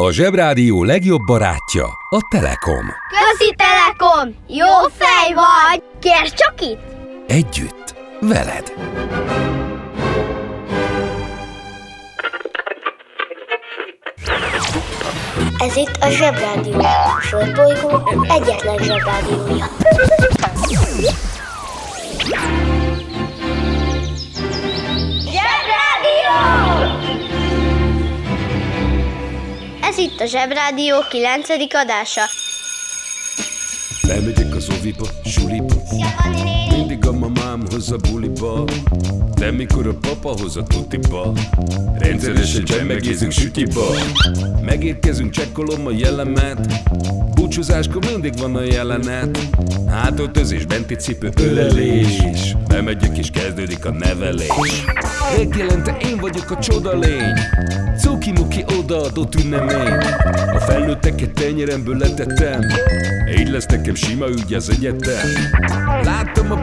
A Zsebrádió legjobb barátja a Telekom. Közi Telekom! Jó fej vagy! Kérd csak itt! Együtt, veled. Ez itt a Zsebrádió. A Földbolygó egyetlen Zsebrádiója. Itt a Zsebrádió 9. adása. Bemegyek az oviba, suliba. Mindig a mamám hoz a buliba. De mikor a papa hoz a tutiba Rendszeresen csemmegézünk sütiba. Megérkezünk, csekkolom a jellemet. Búcsúzáskor mindig van a jelenet. Hátöltözés, benti cipő, ölelés Bemegyek és kezdődik a nevelés. Megjelente én vagyok a csoda lény. Cuki-muki odaadott ünnemény. A felnőtteket tenyeremből letettem. Így lesz nekem sima ügy az egyetem. Láttam a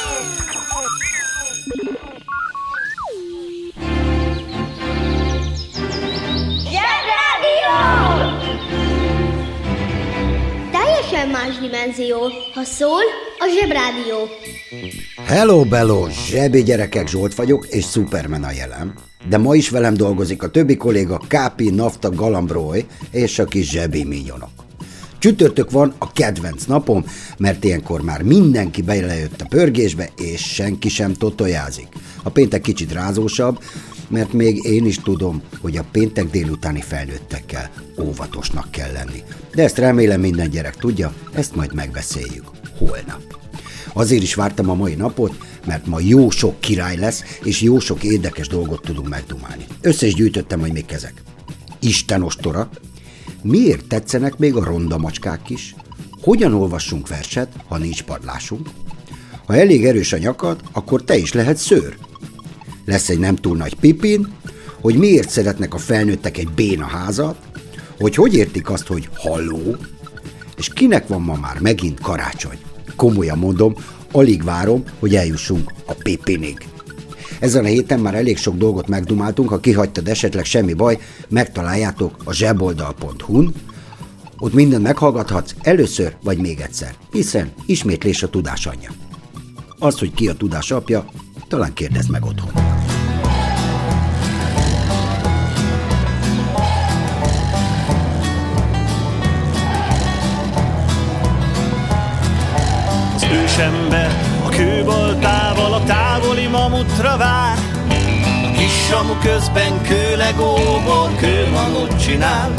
más dimenzió. Ha szól, a Zsebrádió. Hello, bello, zsebi gyerekek, Zsolt vagyok, és Superman a jelem. De ma is velem dolgozik a többi kolléga Kápi, Nafta, Galambroy és a kis zsebi minyonok. Csütörtök van a kedvenc napom, mert ilyenkor már mindenki belejött a pörgésbe, és senki sem totojázik. A péntek kicsit rázósabb, mert még én is tudom, hogy a péntek délutáni felnőttekkel óvatosnak kell lenni. De ezt remélem minden gyerek tudja, ezt majd megbeszéljük holnap. Azért is vártam a mai napot, mert ma jó sok király lesz, és jó sok érdekes dolgot tudunk megdumálni. Össze is gyűjtöttem, hogy még ezek. Isten ostora, miért tetszenek még a ronda macskák is? Hogyan olvassunk verset, ha nincs padlásunk? Ha elég erős a nyakad, akkor te is lehet szőr. Lesz egy nem túl nagy pipin, hogy miért szeretnek a felnőttek egy béna házat, hogy hogy értik azt, hogy halló, és kinek van ma már megint karácsony. Komolyan mondom, alig várom, hogy eljussunk a pipinig. Ezen a héten már elég sok dolgot megdumáltunk, ha kihagytad esetleg semmi baj, megtaláljátok a zseboldal.hu-n, ott mindent meghallgathatsz először vagy még egyszer, hiszen ismétlés a tudás anyja. Az, hogy ki a tudás apja, talán kérdezd meg otthon. Az ősember a kőbaltával a távoli mamutra vár. A kis samu közben kőlegóból kőmamut csinál.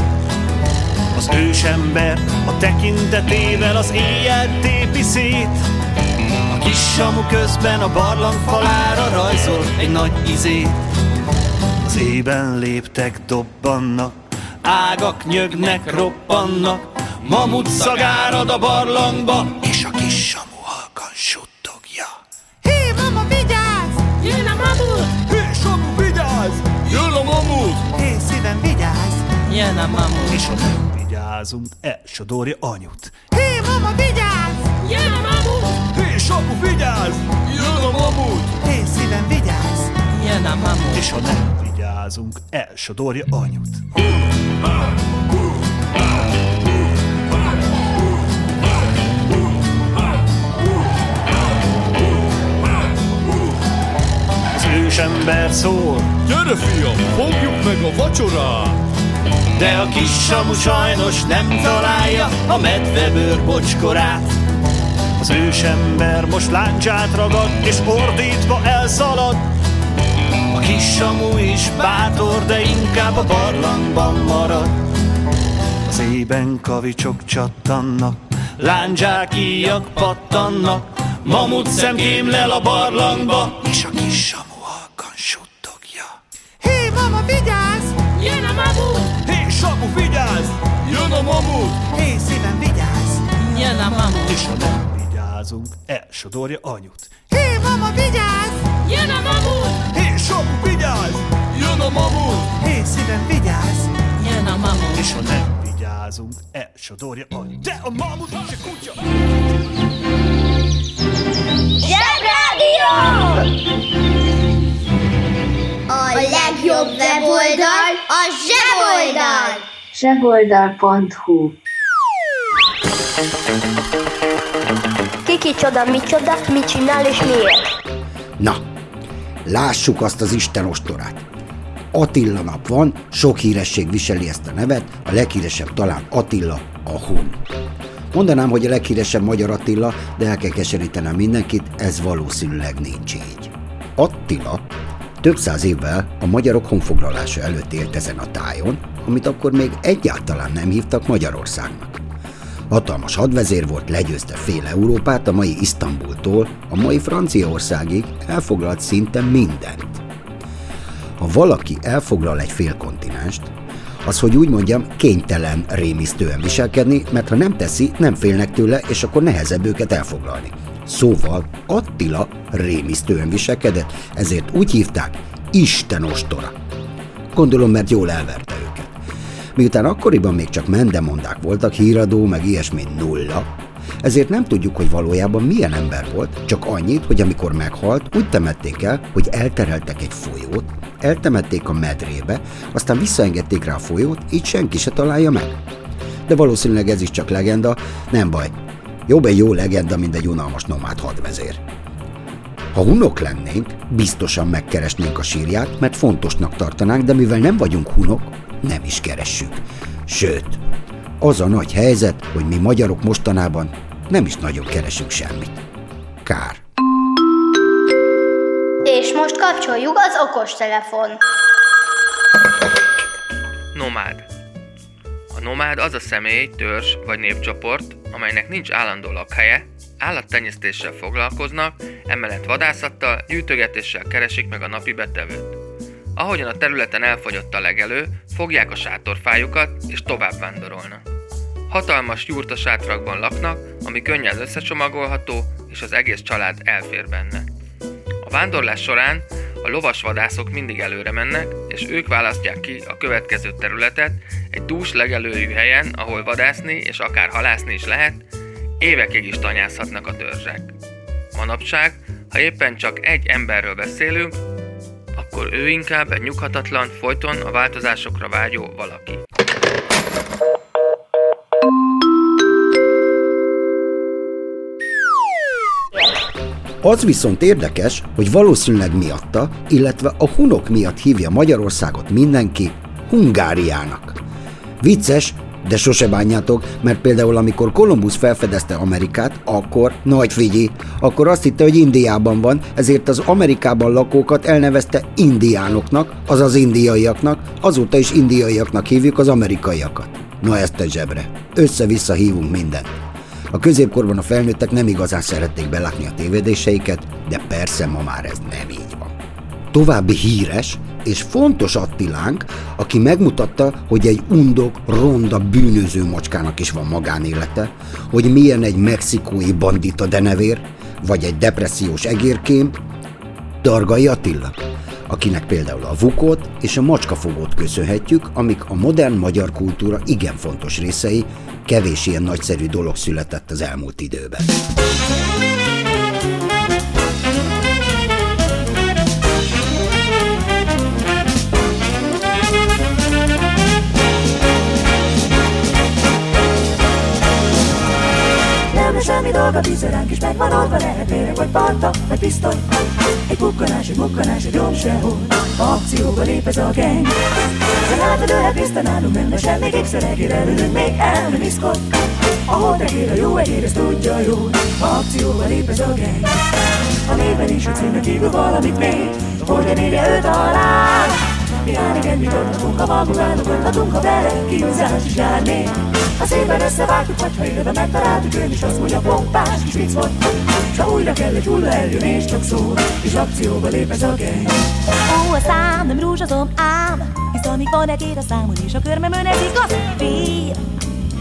Az ősember a tekintetével az éjjel tépi szét kis samu közben a barlang falára rajzol egy nagy izét Az ében léptek dobbannak Ágak nyögnek, roppannak Mamut szagárad a barlangba És a kis samu halkan suttogja Hé, mama, vigyázz! Jön a mamut! Hé, samu, vigyázz! Jön a mamut! Hé, szívem, vigyázz! Jön a mamut! És ha nem vigyázunk, elsodorja anyut Hé, mama, vigyázz! Jön a mamut! Hé, samu, vigyázz! Jön a mamut! Hé, szívem, vigyázz! Jön a mamut! És ha nem vigyázunk, elsodorja anyut Az ősember szól Gyere fiam, fogjuk meg a vacsorát! De a kis samu sajnos nem találja a medvebőr bocskorát Az ősember most láncsát ragad, és ordítva elszalad. A kis samu is bátor, de inkább a barlangban marad. Az ében kavicsok csattannak, láncsák íjak pattannak, mamut szemkém lel a barlangba, és a kis samu halkan suttogja. Hé, mama, vigyázz! Jön a mamut! Hé, Samu, vigyázz! Jön a mamut! Hé, szívem, vigyázz! Jön a mamut! És ha nem vigyázunk, elsodorja anyut. Hé, mama, vigyázz! Jön a mamut! Hé, Samu, vigyázz! Jön a mamut! Hé, szívem, vigyázz! Jön a mamut! És ha nem vigyázunk, elsodorja anyut. De a mamut se kutya! Zsebrádió! A legjobb weboldal a zseboldal! zseboldal.hu Kiki csoda, mi csoda, mit csinál és miért? Na, lássuk azt az Isten ostorát. Attila nap van, sok híresség viseli ezt a nevet, a leghíresebb talán Attila a Hun. Mondanám, hogy a leghíresebb magyar Attila, de el kell keserítenem mindenkit, ez valószínűleg nincs így. Attila több száz évvel a magyarok honfoglalása előtt élt ezen a tájon, amit akkor még egyáltalán nem hívtak Magyarországnak. Hatalmas hadvezér volt, legyőzte fél Európát, a mai Isztambultól a mai Franciaországig elfoglalt szinte mindent. Ha valaki elfoglal egy fél kontinenst, az, hogy úgy mondjam, kénytelen rémisztően viselkedni, mert ha nem teszi, nem félnek tőle, és akkor nehezebb őket elfoglalni. Szóval Attila rémisztően viselkedett, ezért úgy hívták Isten ostora. Gondolom, mert jól elverte. Miután akkoriban még csak mendemondák voltak, híradó, meg ilyesmi nulla, ezért nem tudjuk, hogy valójában milyen ember volt, csak annyit, hogy amikor meghalt, úgy temették el, hogy eltereltek egy folyót, eltemették a medrébe, aztán visszaengedték rá a folyót, így senki se találja meg. De valószínűleg ez is csak legenda, nem baj. Jobb egy jó legenda, mint egy unalmas nomád hadvezér. Ha hunok lennénk, biztosan megkeresnénk a sírját, mert fontosnak tartanánk, de mivel nem vagyunk hunok, nem is keressük. Sőt, az a nagy helyzet, hogy mi magyarok mostanában nem is nagyon keresünk semmit. Kár. És most kapcsoljuk az okostelefon. Nomád. A nomád az a személy, törzs vagy népcsoport, amelynek nincs állandó lakhelye, állattenyésztéssel foglalkoznak, emellett vadászattal, gyűjtögetéssel keresik meg a napi betevőt. Ahogyan a területen elfogyott a legelő, fogják a sátorfájukat és tovább vándorolnak. Hatalmas jurta sátrakban laknak, ami könnyen összecsomagolható, és az egész család elfér benne. A vándorlás során a lovasvadászok mindig előre mennek, és ők választják ki a következő területet egy dús legelőjű helyen, ahol vadászni és akár halászni is lehet, évekig is tanyázhatnak a törzsek. Manapság, ha éppen csak egy emberről beszélünk, akkor ő inkább egy nyughatatlan, folyton a változásokra vágyó valaki. Az viszont érdekes, hogy valószínűleg miatta, illetve a hunok miatt hívja Magyarországot mindenki Hungáriának. Vicces, de sose bánjátok, mert például amikor Kolumbusz felfedezte Amerikát, akkor, nagy figyelj, akkor azt hitte, hogy Indiában van, ezért az Amerikában lakókat elnevezte indiánoknak, azaz indiaiaknak, azóta is indiaiaknak hívjuk az amerikaiakat. Na ezt a zsebre. Össze-vissza hívunk mindent. A középkorban a felnőttek nem igazán szerették belátni a tévedéseiket, de persze ma már ez nem így van. További híres és fontos Attilánk, aki megmutatta, hogy egy undok, ronda, bűnöző macskának is van magánélete, hogy milyen egy mexikói bandita denevér, vagy egy depressziós egérkém, Dargai Attila, akinek például a vukot és a macskafogót köszönhetjük, amik a modern magyar kultúra igen fontos részei, kevés ilyen nagyszerű dolog született az elmúlt időben. Dolga, vízeránk is megvan oldva Lehet méreg vagy parta, vagy pisztoly. Egy bukkanás, egy bukkanás, egy jobb sehol. Akcióba lép ez a gang Te látod, ő piszta nálunk lesz semmi Kékszer egér előlünk, még el nem iszkod. Ahol tegér a jó egér, ezt tudja jó Akcióba lép ez a geny A néven is a címnek kívül valamit még. Hogyan írja őt alá Mi áll mit adhatunk a magunknak Adhatunk, ha vele kihúzás is járnék Ha szépen összevágtuk, vagy ha élve megtaláltuk Ön is azt mondja, pompás kis vicc volt. S ha újra kell egy hulla eljön és csak szól És akcióba lép ez a geny Ó, a szám nem rúzsazom ám Hisz amíg van egér a számon és a körmem önezik az fél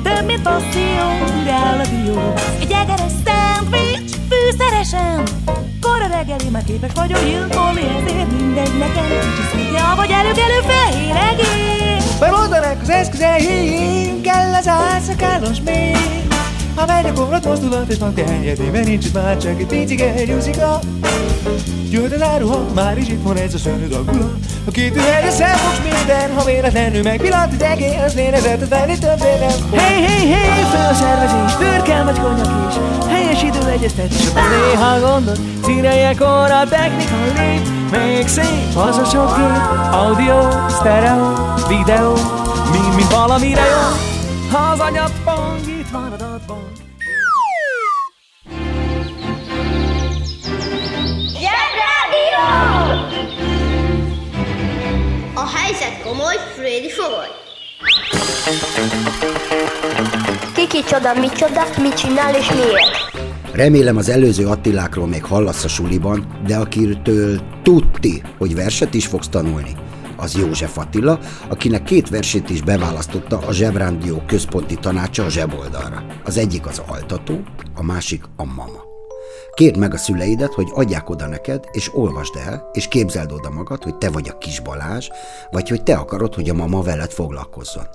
több, mint passzió, áll a dió. Egy egeres szendvics, fűszeresen Kora reggeli, már képes vagyok gyilkolni Ezért mindegy nekem, kicsi szintje, vagy előkelő fehér egész Bemoldanak az eszközeim, kell az álszakálos még. Ha megy a korlat mozdulat és napja helyetében nincs itt már csak egy picike nyúzika Jöhet az áruha, már is itt van ez a szörnyű dagulat A két üveg szemfogs minden, ha véletlenül megpillant egy egész nézett, venni többé nem Hey, hey, hey, fel a szervezés, bőrkel vagy konyak is. Helyes idő egyeztetés, a néha gondot Színeljekor a technika lép Még szép az a sok gép Audio, stereo, videó Mind, mind valamire jó Ha az anyagpont itt van adatban A helyzet komoly, Freddy fogoly. Kiki csoda, mi csoda, mit csinál és miért? Remélem az előző Attilákról még hallasz a suliban, de akitől tudti, hogy verset is fogsz tanulni, az József Attila, akinek két versét is beválasztotta a Zsebrádió központi tanácsa a zseboldalra. Az egyik az altató, a másik a mama. Kérd meg a szüleidet, hogy adják oda neked, és olvasd el, és képzeld oda magad, hogy te vagy a kis Balázs, vagy hogy te akarod, hogy a mama veled foglalkozzon.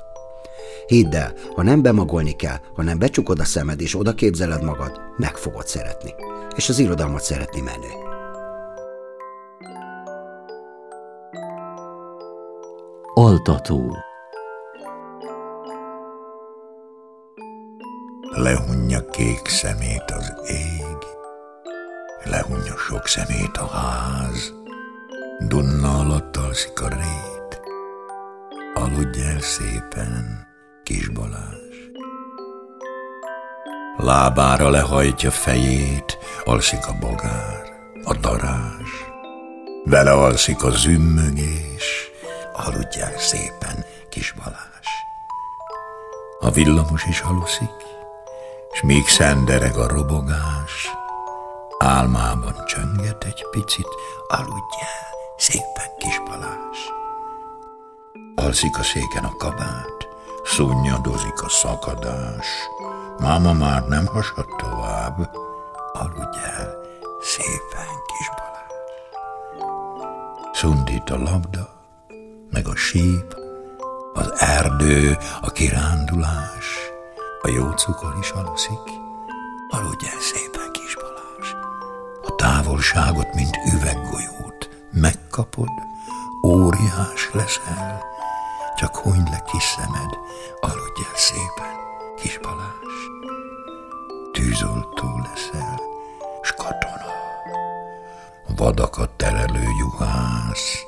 Hidd el, ha nem bemagolni kell, hanem becsukod a szemed és oda képzeled magad, meg fogod szeretni. És az irodalmat szeretni menő. Altató Lehunja kék szemét az ég, lehunja sok szemét a ház, Dunna alatt alszik a rét, aludj el szépen, kis Balázs. Lábára lehajtja fejét, alszik a bogár, a darázs, vele alszik a zümmögés, aludj el szépen, kis Balázs. A villamos is aluszik, s még szendereg a robogás, álmában csönget egy picit, aludj el, szépen kis Balázs. Alszik a széken a kabát, szunnyadozik a szakadás, máma már nem hasad tovább, aludj el, szépen kis Balázs. Szundít a labda, meg a síp, az erdő, a kirándulás, a jó cukor is aluszik, aludj el szépen, kis Balázs. A távolságot, mint üveggolyót megkapod, óriás leszel, csak hunyd le kis szemed, aludj el szépen, kis Balázs. Tűzoltó leszel, s katona, vadakat terelő juhász,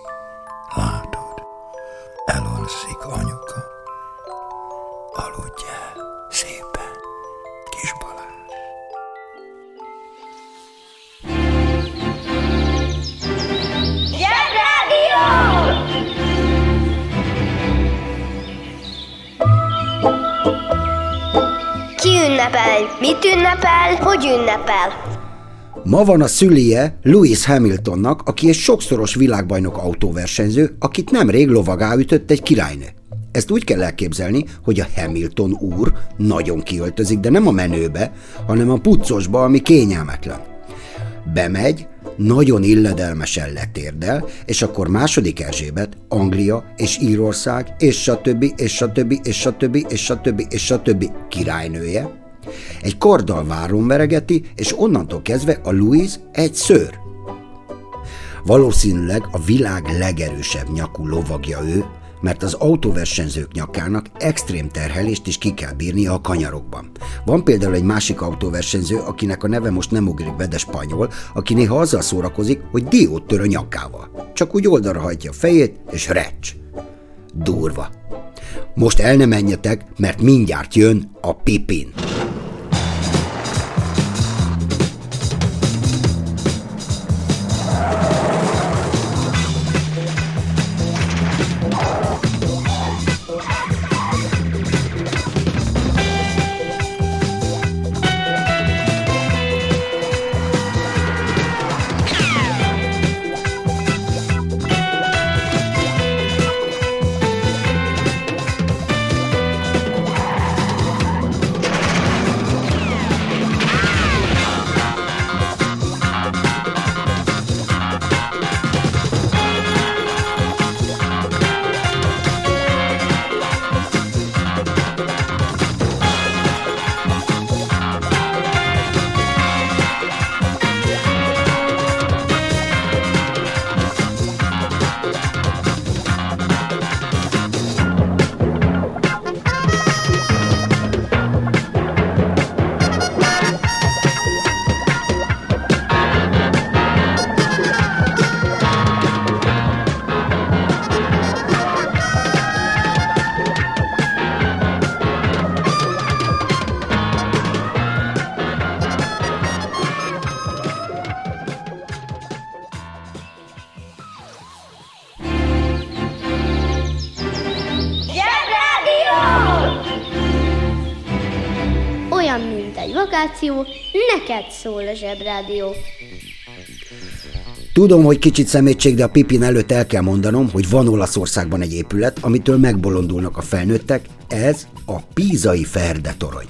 elalszik anyuka, aludj el szépen, kis Balázs. Zsebrádió! Ki ünnepel? Mit ünnepel? Hogy ünnepel? Ma van a szülie Lewis Hamiltonnak, aki egy sokszoros világbajnok autóversenyző, akit nemrég lovagá ütött egy királynő. Ezt úgy kell elképzelni, hogy a Hamilton úr nagyon kiöltözik, de nem a menőbe, hanem a puccosba, ami kényelmetlen. Bemegy, nagyon illedelmesen letérdel, és akkor második Erzsébet, Anglia és Írország, és stb. és stb. és stb. és stb. és stb. királynője, egy karddal váron veregeti, és onnantól kezdve a Louis egy szőr. Valószínűleg a világ legerősebb nyakú lovagja ő, mert az autóversenyzők nyakának extrém terhelést is ki kell bírnia a kanyarokban. Van például egy másik autóversenyző, akinek a neve most nem ugrik be, de spanyol, aki néha azzal szórakozik, hogy diót tör a nyakával. Csak úgy oldalra hajtja a fejét, és recs. Durva. Most el ne menjetek, mert mindjárt jön a pipin. Információ, neked szól a Zsebrádió. Tudom, hogy kicsit szemétség, de a Pipin előtt el kell mondanom, hogy van Olaszországban egy épület, amitől megbolondulnak a felnőttek, ez a Pízai Ferde torony.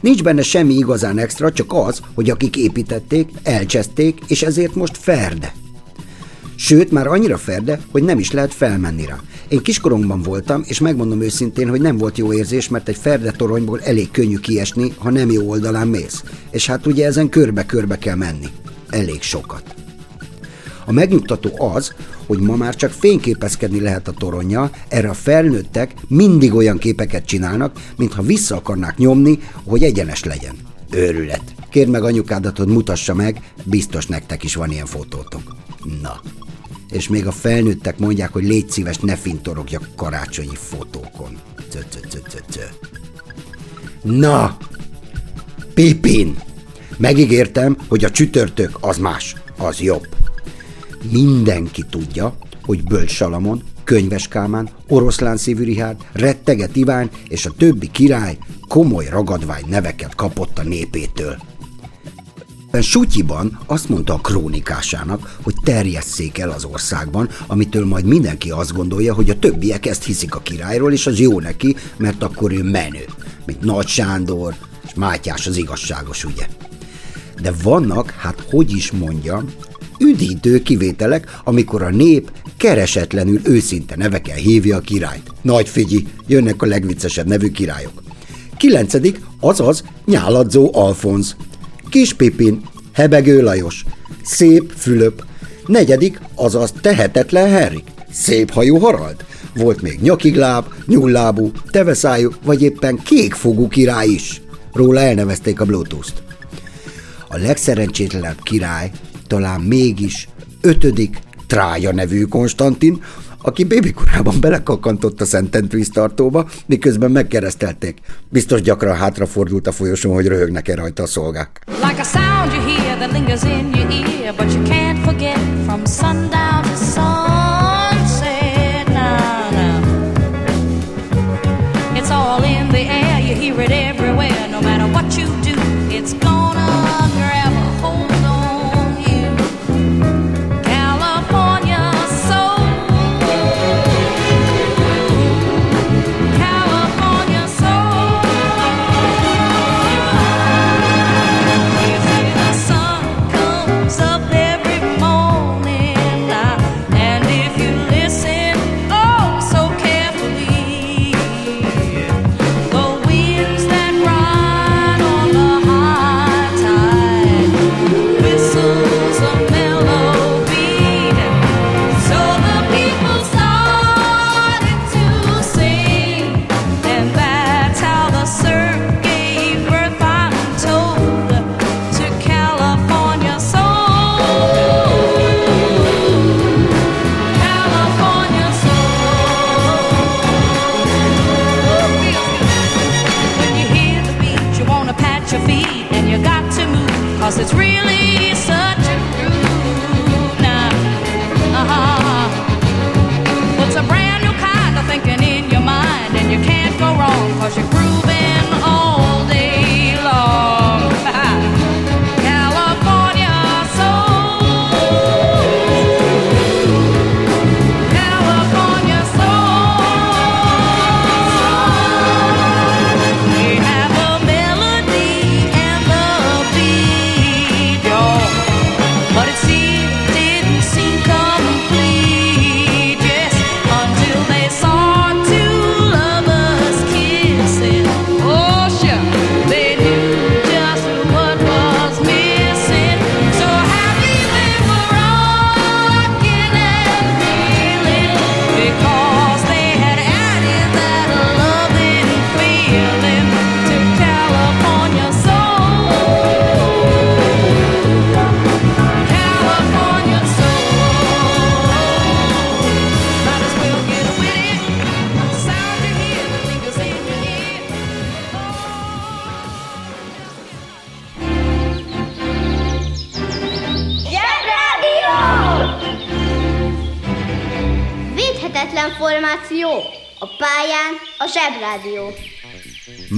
Nincs benne semmi igazán extra, csak az, hogy akik építették, elcseszték, és ezért most ferde. Sőt, már annyira ferde, hogy nem is lehet felmenni rá. Én kiskoromban voltam, és megmondom őszintén, hogy nem volt jó érzés, mert egy ferde toronyból elég könnyű kiesni, ha nem jó oldalán mész. És hát ugye ezen körbe-körbe kell menni. Elég sokat. A megnyugtató az, hogy ma már csak fényképezkedni lehet a toronja, erre a felnőttek mindig olyan képeket csinálnak, mintha vissza akarnák nyomni, hogy egyenes legyen. Őrület. Kérd meg anyukádat, hogy mutassa meg, biztos nektek is van ilyen fotótok. Na. És még a felnőttek mondják, hogy légy szíves, ne fintorogjak karácsonyi fotókon. Cö, cö, cö, cö, cö. Na! Pipin! Megígértem, hogy a csütörtök az más, az jobb. Mindenki tudja, hogy Bölcs Salamon, Könyves Kálmán, Oroszlán szívű Rihárd, Retteget Iván és a többi király komoly ragadvány neveket kapott a népétől. Sutyiban azt mondta a krónikásának, hogy terjesszék el az országban, amitől majd mindenki azt gondolja, hogy a többiek ezt hiszik a királyról, és az jó neki, mert akkor ő menő, mint Nagy Sándor, és Mátyás az igazságos, ugye? De vannak, hát hogy is mondjam, üdítő kivételek, amikor a nép keresetlenül őszinte nevekkel hívja a királyt. Nagy figyi, jönnek a legviccesebb nevű királyok. Kilencedik, azaz Nyáladzó Alfonz. Kis Pipin, Hebegő Lajos, Szép Fülöp. Negyedik, azaz Tehetetlen Henrik, Szép hajú Harald. Volt még nyakigláb, nyullábú, teveszájú, vagy éppen kékfogú király is. Róla elnevezték a Bluetooth-t. A legszerencsétlenebb király talán mégis ötödik Trája nevű Konstantin, aki bébikorában belekakantott a Szentend víztartóba, miközben megkeresztelték. Biztos gyakran hátrafordult a folyosón, hogy röhögnek-e rajta a szolgák. Like a sound you hear that lingers in your ear, but you can't forget from sundown to sunset. Nah, nah. It's all in the air, you hear it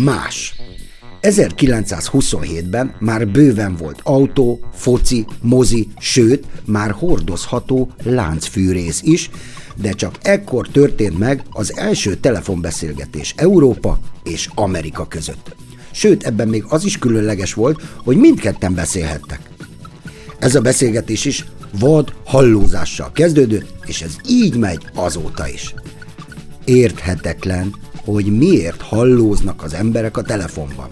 más. 1927-ben már bőven volt autó, foci, mozi, sőt, már hordozható láncfűrész is, de csak ekkor történt meg az első telefonbeszélgetés Európa és Amerika között. Sőt, ebben még az is különleges volt, hogy mindketten beszélhettek. Ez a beszélgetés is vad hallózással kezdődött, és ez így megy azóta is. Érthetetlen, hogy miért hallóznak az emberek a telefonban.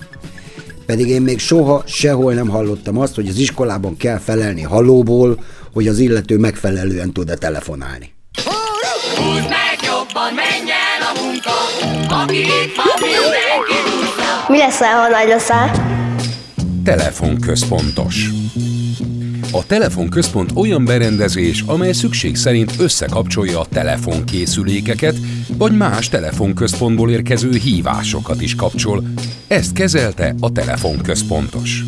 Pedig én még soha sehol nem hallottam azt, hogy az iskolában kell felelni hallóból, hogy az illető megfelelően tud-e telefonálni. Húzd meg jobban, menj el a munka, aki itt van, mindenki Mi lesz, ha nagy leszel? Telefonközpontos. A telefonközpont olyan berendezés, amely szükség szerint összekapcsolja a telefonkészülékeket, vagy más telefonközpontból érkező hívásokat is kapcsol. Ezt kezelte a telefonközpontos.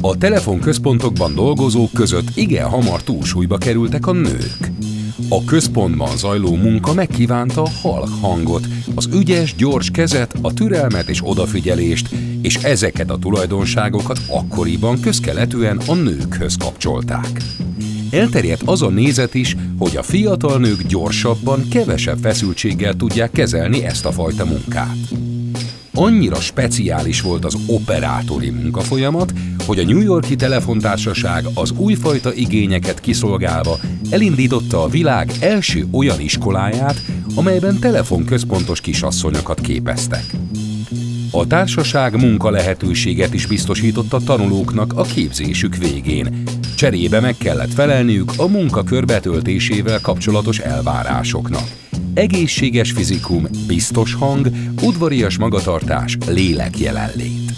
A telefonközpontokban dolgozók között igen hamar túlsúlyba kerültek a nők. A központban zajló munka megkívánta a halk hangot, az ügyes, gyors kezet, a türelmet és odafigyelést, és ezeket a tulajdonságokat akkoriban közkeletűen a nőkhöz kapcsolták. Elterjedt az a nézet is, hogy a fiatal nők gyorsabban, kevesebb feszültséggel tudják kezelni ezt a fajta munkát. Annyira speciális volt az operátori munkafolyamat, hogy a New Yorki telefontársaság az újfajta igényeket kiszolgálva elindította a világ első olyan iskoláját, amelyben telefonközpontos kisasszonyokat képeztek. A társaság munka lehetőséget is biztosított a tanulóknak a képzésük végén. Cserébe meg kellett felelniük a munkakör betöltésével kapcsolatos elvárásoknak. Egészséges fizikum, biztos hang, udvarias magatartás, lélek jelenlét.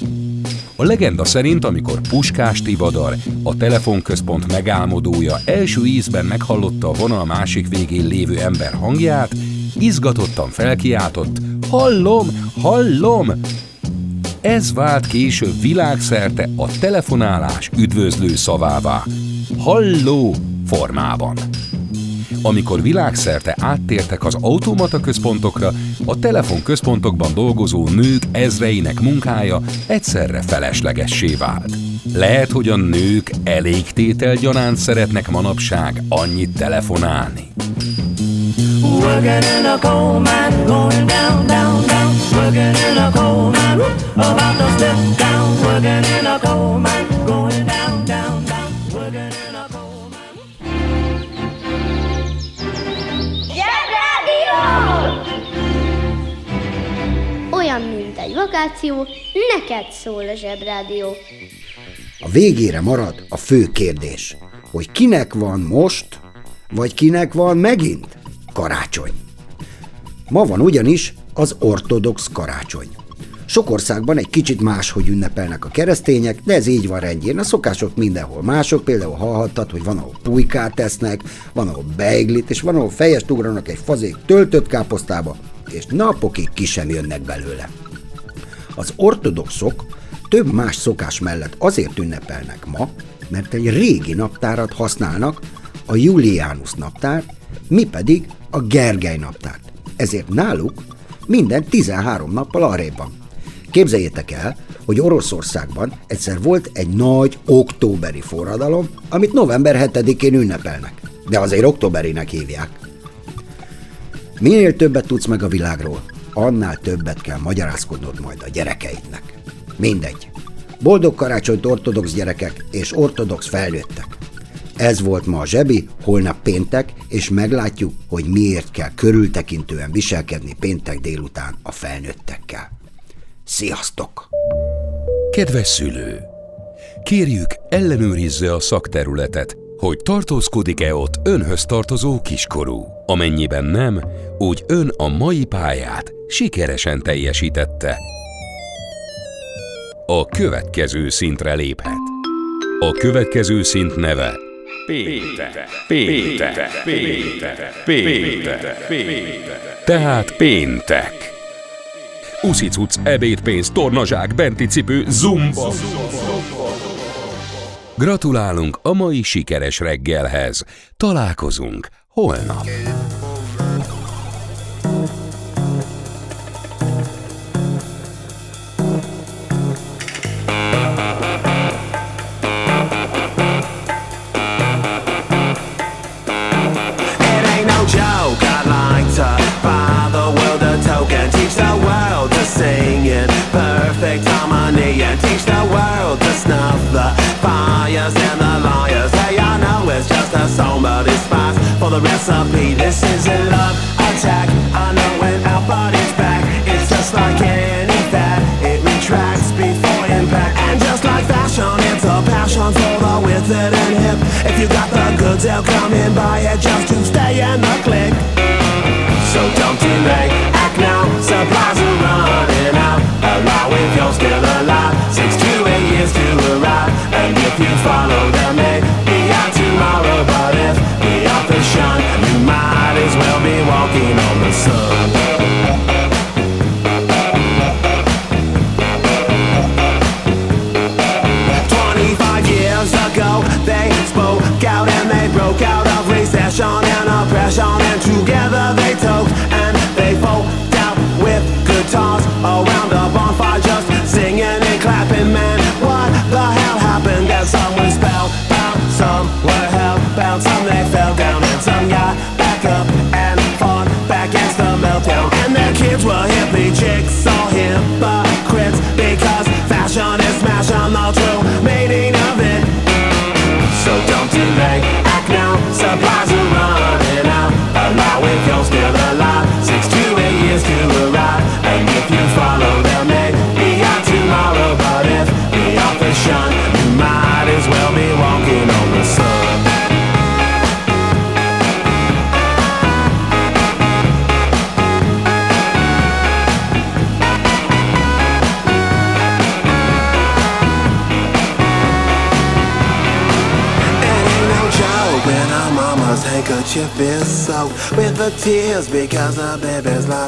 A legenda szerint, amikor Puskás Tivadar, a telefonközpont megálmodója első ízben meghallotta a vonal másik végén lévő ember hangját, izgatottan felkiáltott, hallom, hallom! Ez vált később világszerte a telefonálás üdvözlő szavává, halló formában. Amikor világszerte áttértek az automata központokra, a telefonközpontokban dolgozó nők ezreinek munkája egyszerre feleslegessé vált. Lehet, hogy a nők elégtétel gyanánt szeretnek manapság annyit telefonálni. Working in a coal mine, going down, down, down. Working in a coal mine, about to step down. Working in a coal mine, going down, down, down. Working in a coal Olyan, mint egy vakáció, neked szól a Zsebrádió. A végére marad a fő kérdés, hogy kinek van most, vagy kinek van megint karácsony. Ma van ugyanis az ortodox karácsony. Sok országban egy kicsit máshogy ünnepelnek a keresztények, de ez így van rendjén. A szokások mindenhol mások, például hallhattad, hogy van, ahol pulykát tesznek, van, ahol beiglit, és van, ahol fejest ugranak egy fazék töltött káposztába, és napokig ki sem jönnek belőle. Az ortodoxok több más szokás mellett azért ünnepelnek ma, mert egy régi naptárat használnak, a Julianus naptár, mi pedig a Gergely naptárt. Ezért náluk minden 13 nappal arrébb van. Képzeljétek el, hogy Oroszországban egyszer volt egy nagy októberi forradalom, amit november 7-én ünnepelnek. De azért októberinek hívják. Minél többet tudsz meg a világról, annál többet kell magyarázkodnod majd a gyerekeidnek. Mindegy. Boldog karácsonyt ortodox gyerekek és ortodox felnőttek. Ez volt ma a zsebi, holnap péntek, és meglátjuk, hogy miért kell körültekintően viselkedni péntek délután a felnőttekkel. Sziasztok! Kedves szülő! Kérjük, ellenőrizze a szakterületet, hogy tartózkodik-e ott önhöz tartozó kiskorú. Amennyiben nem, úgy ön a mai pályát sikeresen teljesítette. A következő szintre léphet. A következő szint neve Péntek, péntek, péntek, péntek, péntek. Tehát péntek. Uszicuc, ebédpénz, tornazsák, benti cipő, zumba. Gratulálunk a mai sikeres reggelhez. Találkozunk holnap. This is a love attack. I know when our body's back, it's just like any fat. It retracts before impact, and just like fashion, it's a passion for the withered and hip. If you got the goods, they'll come and buy it just to stay in the click. So don't the tears because the baby's not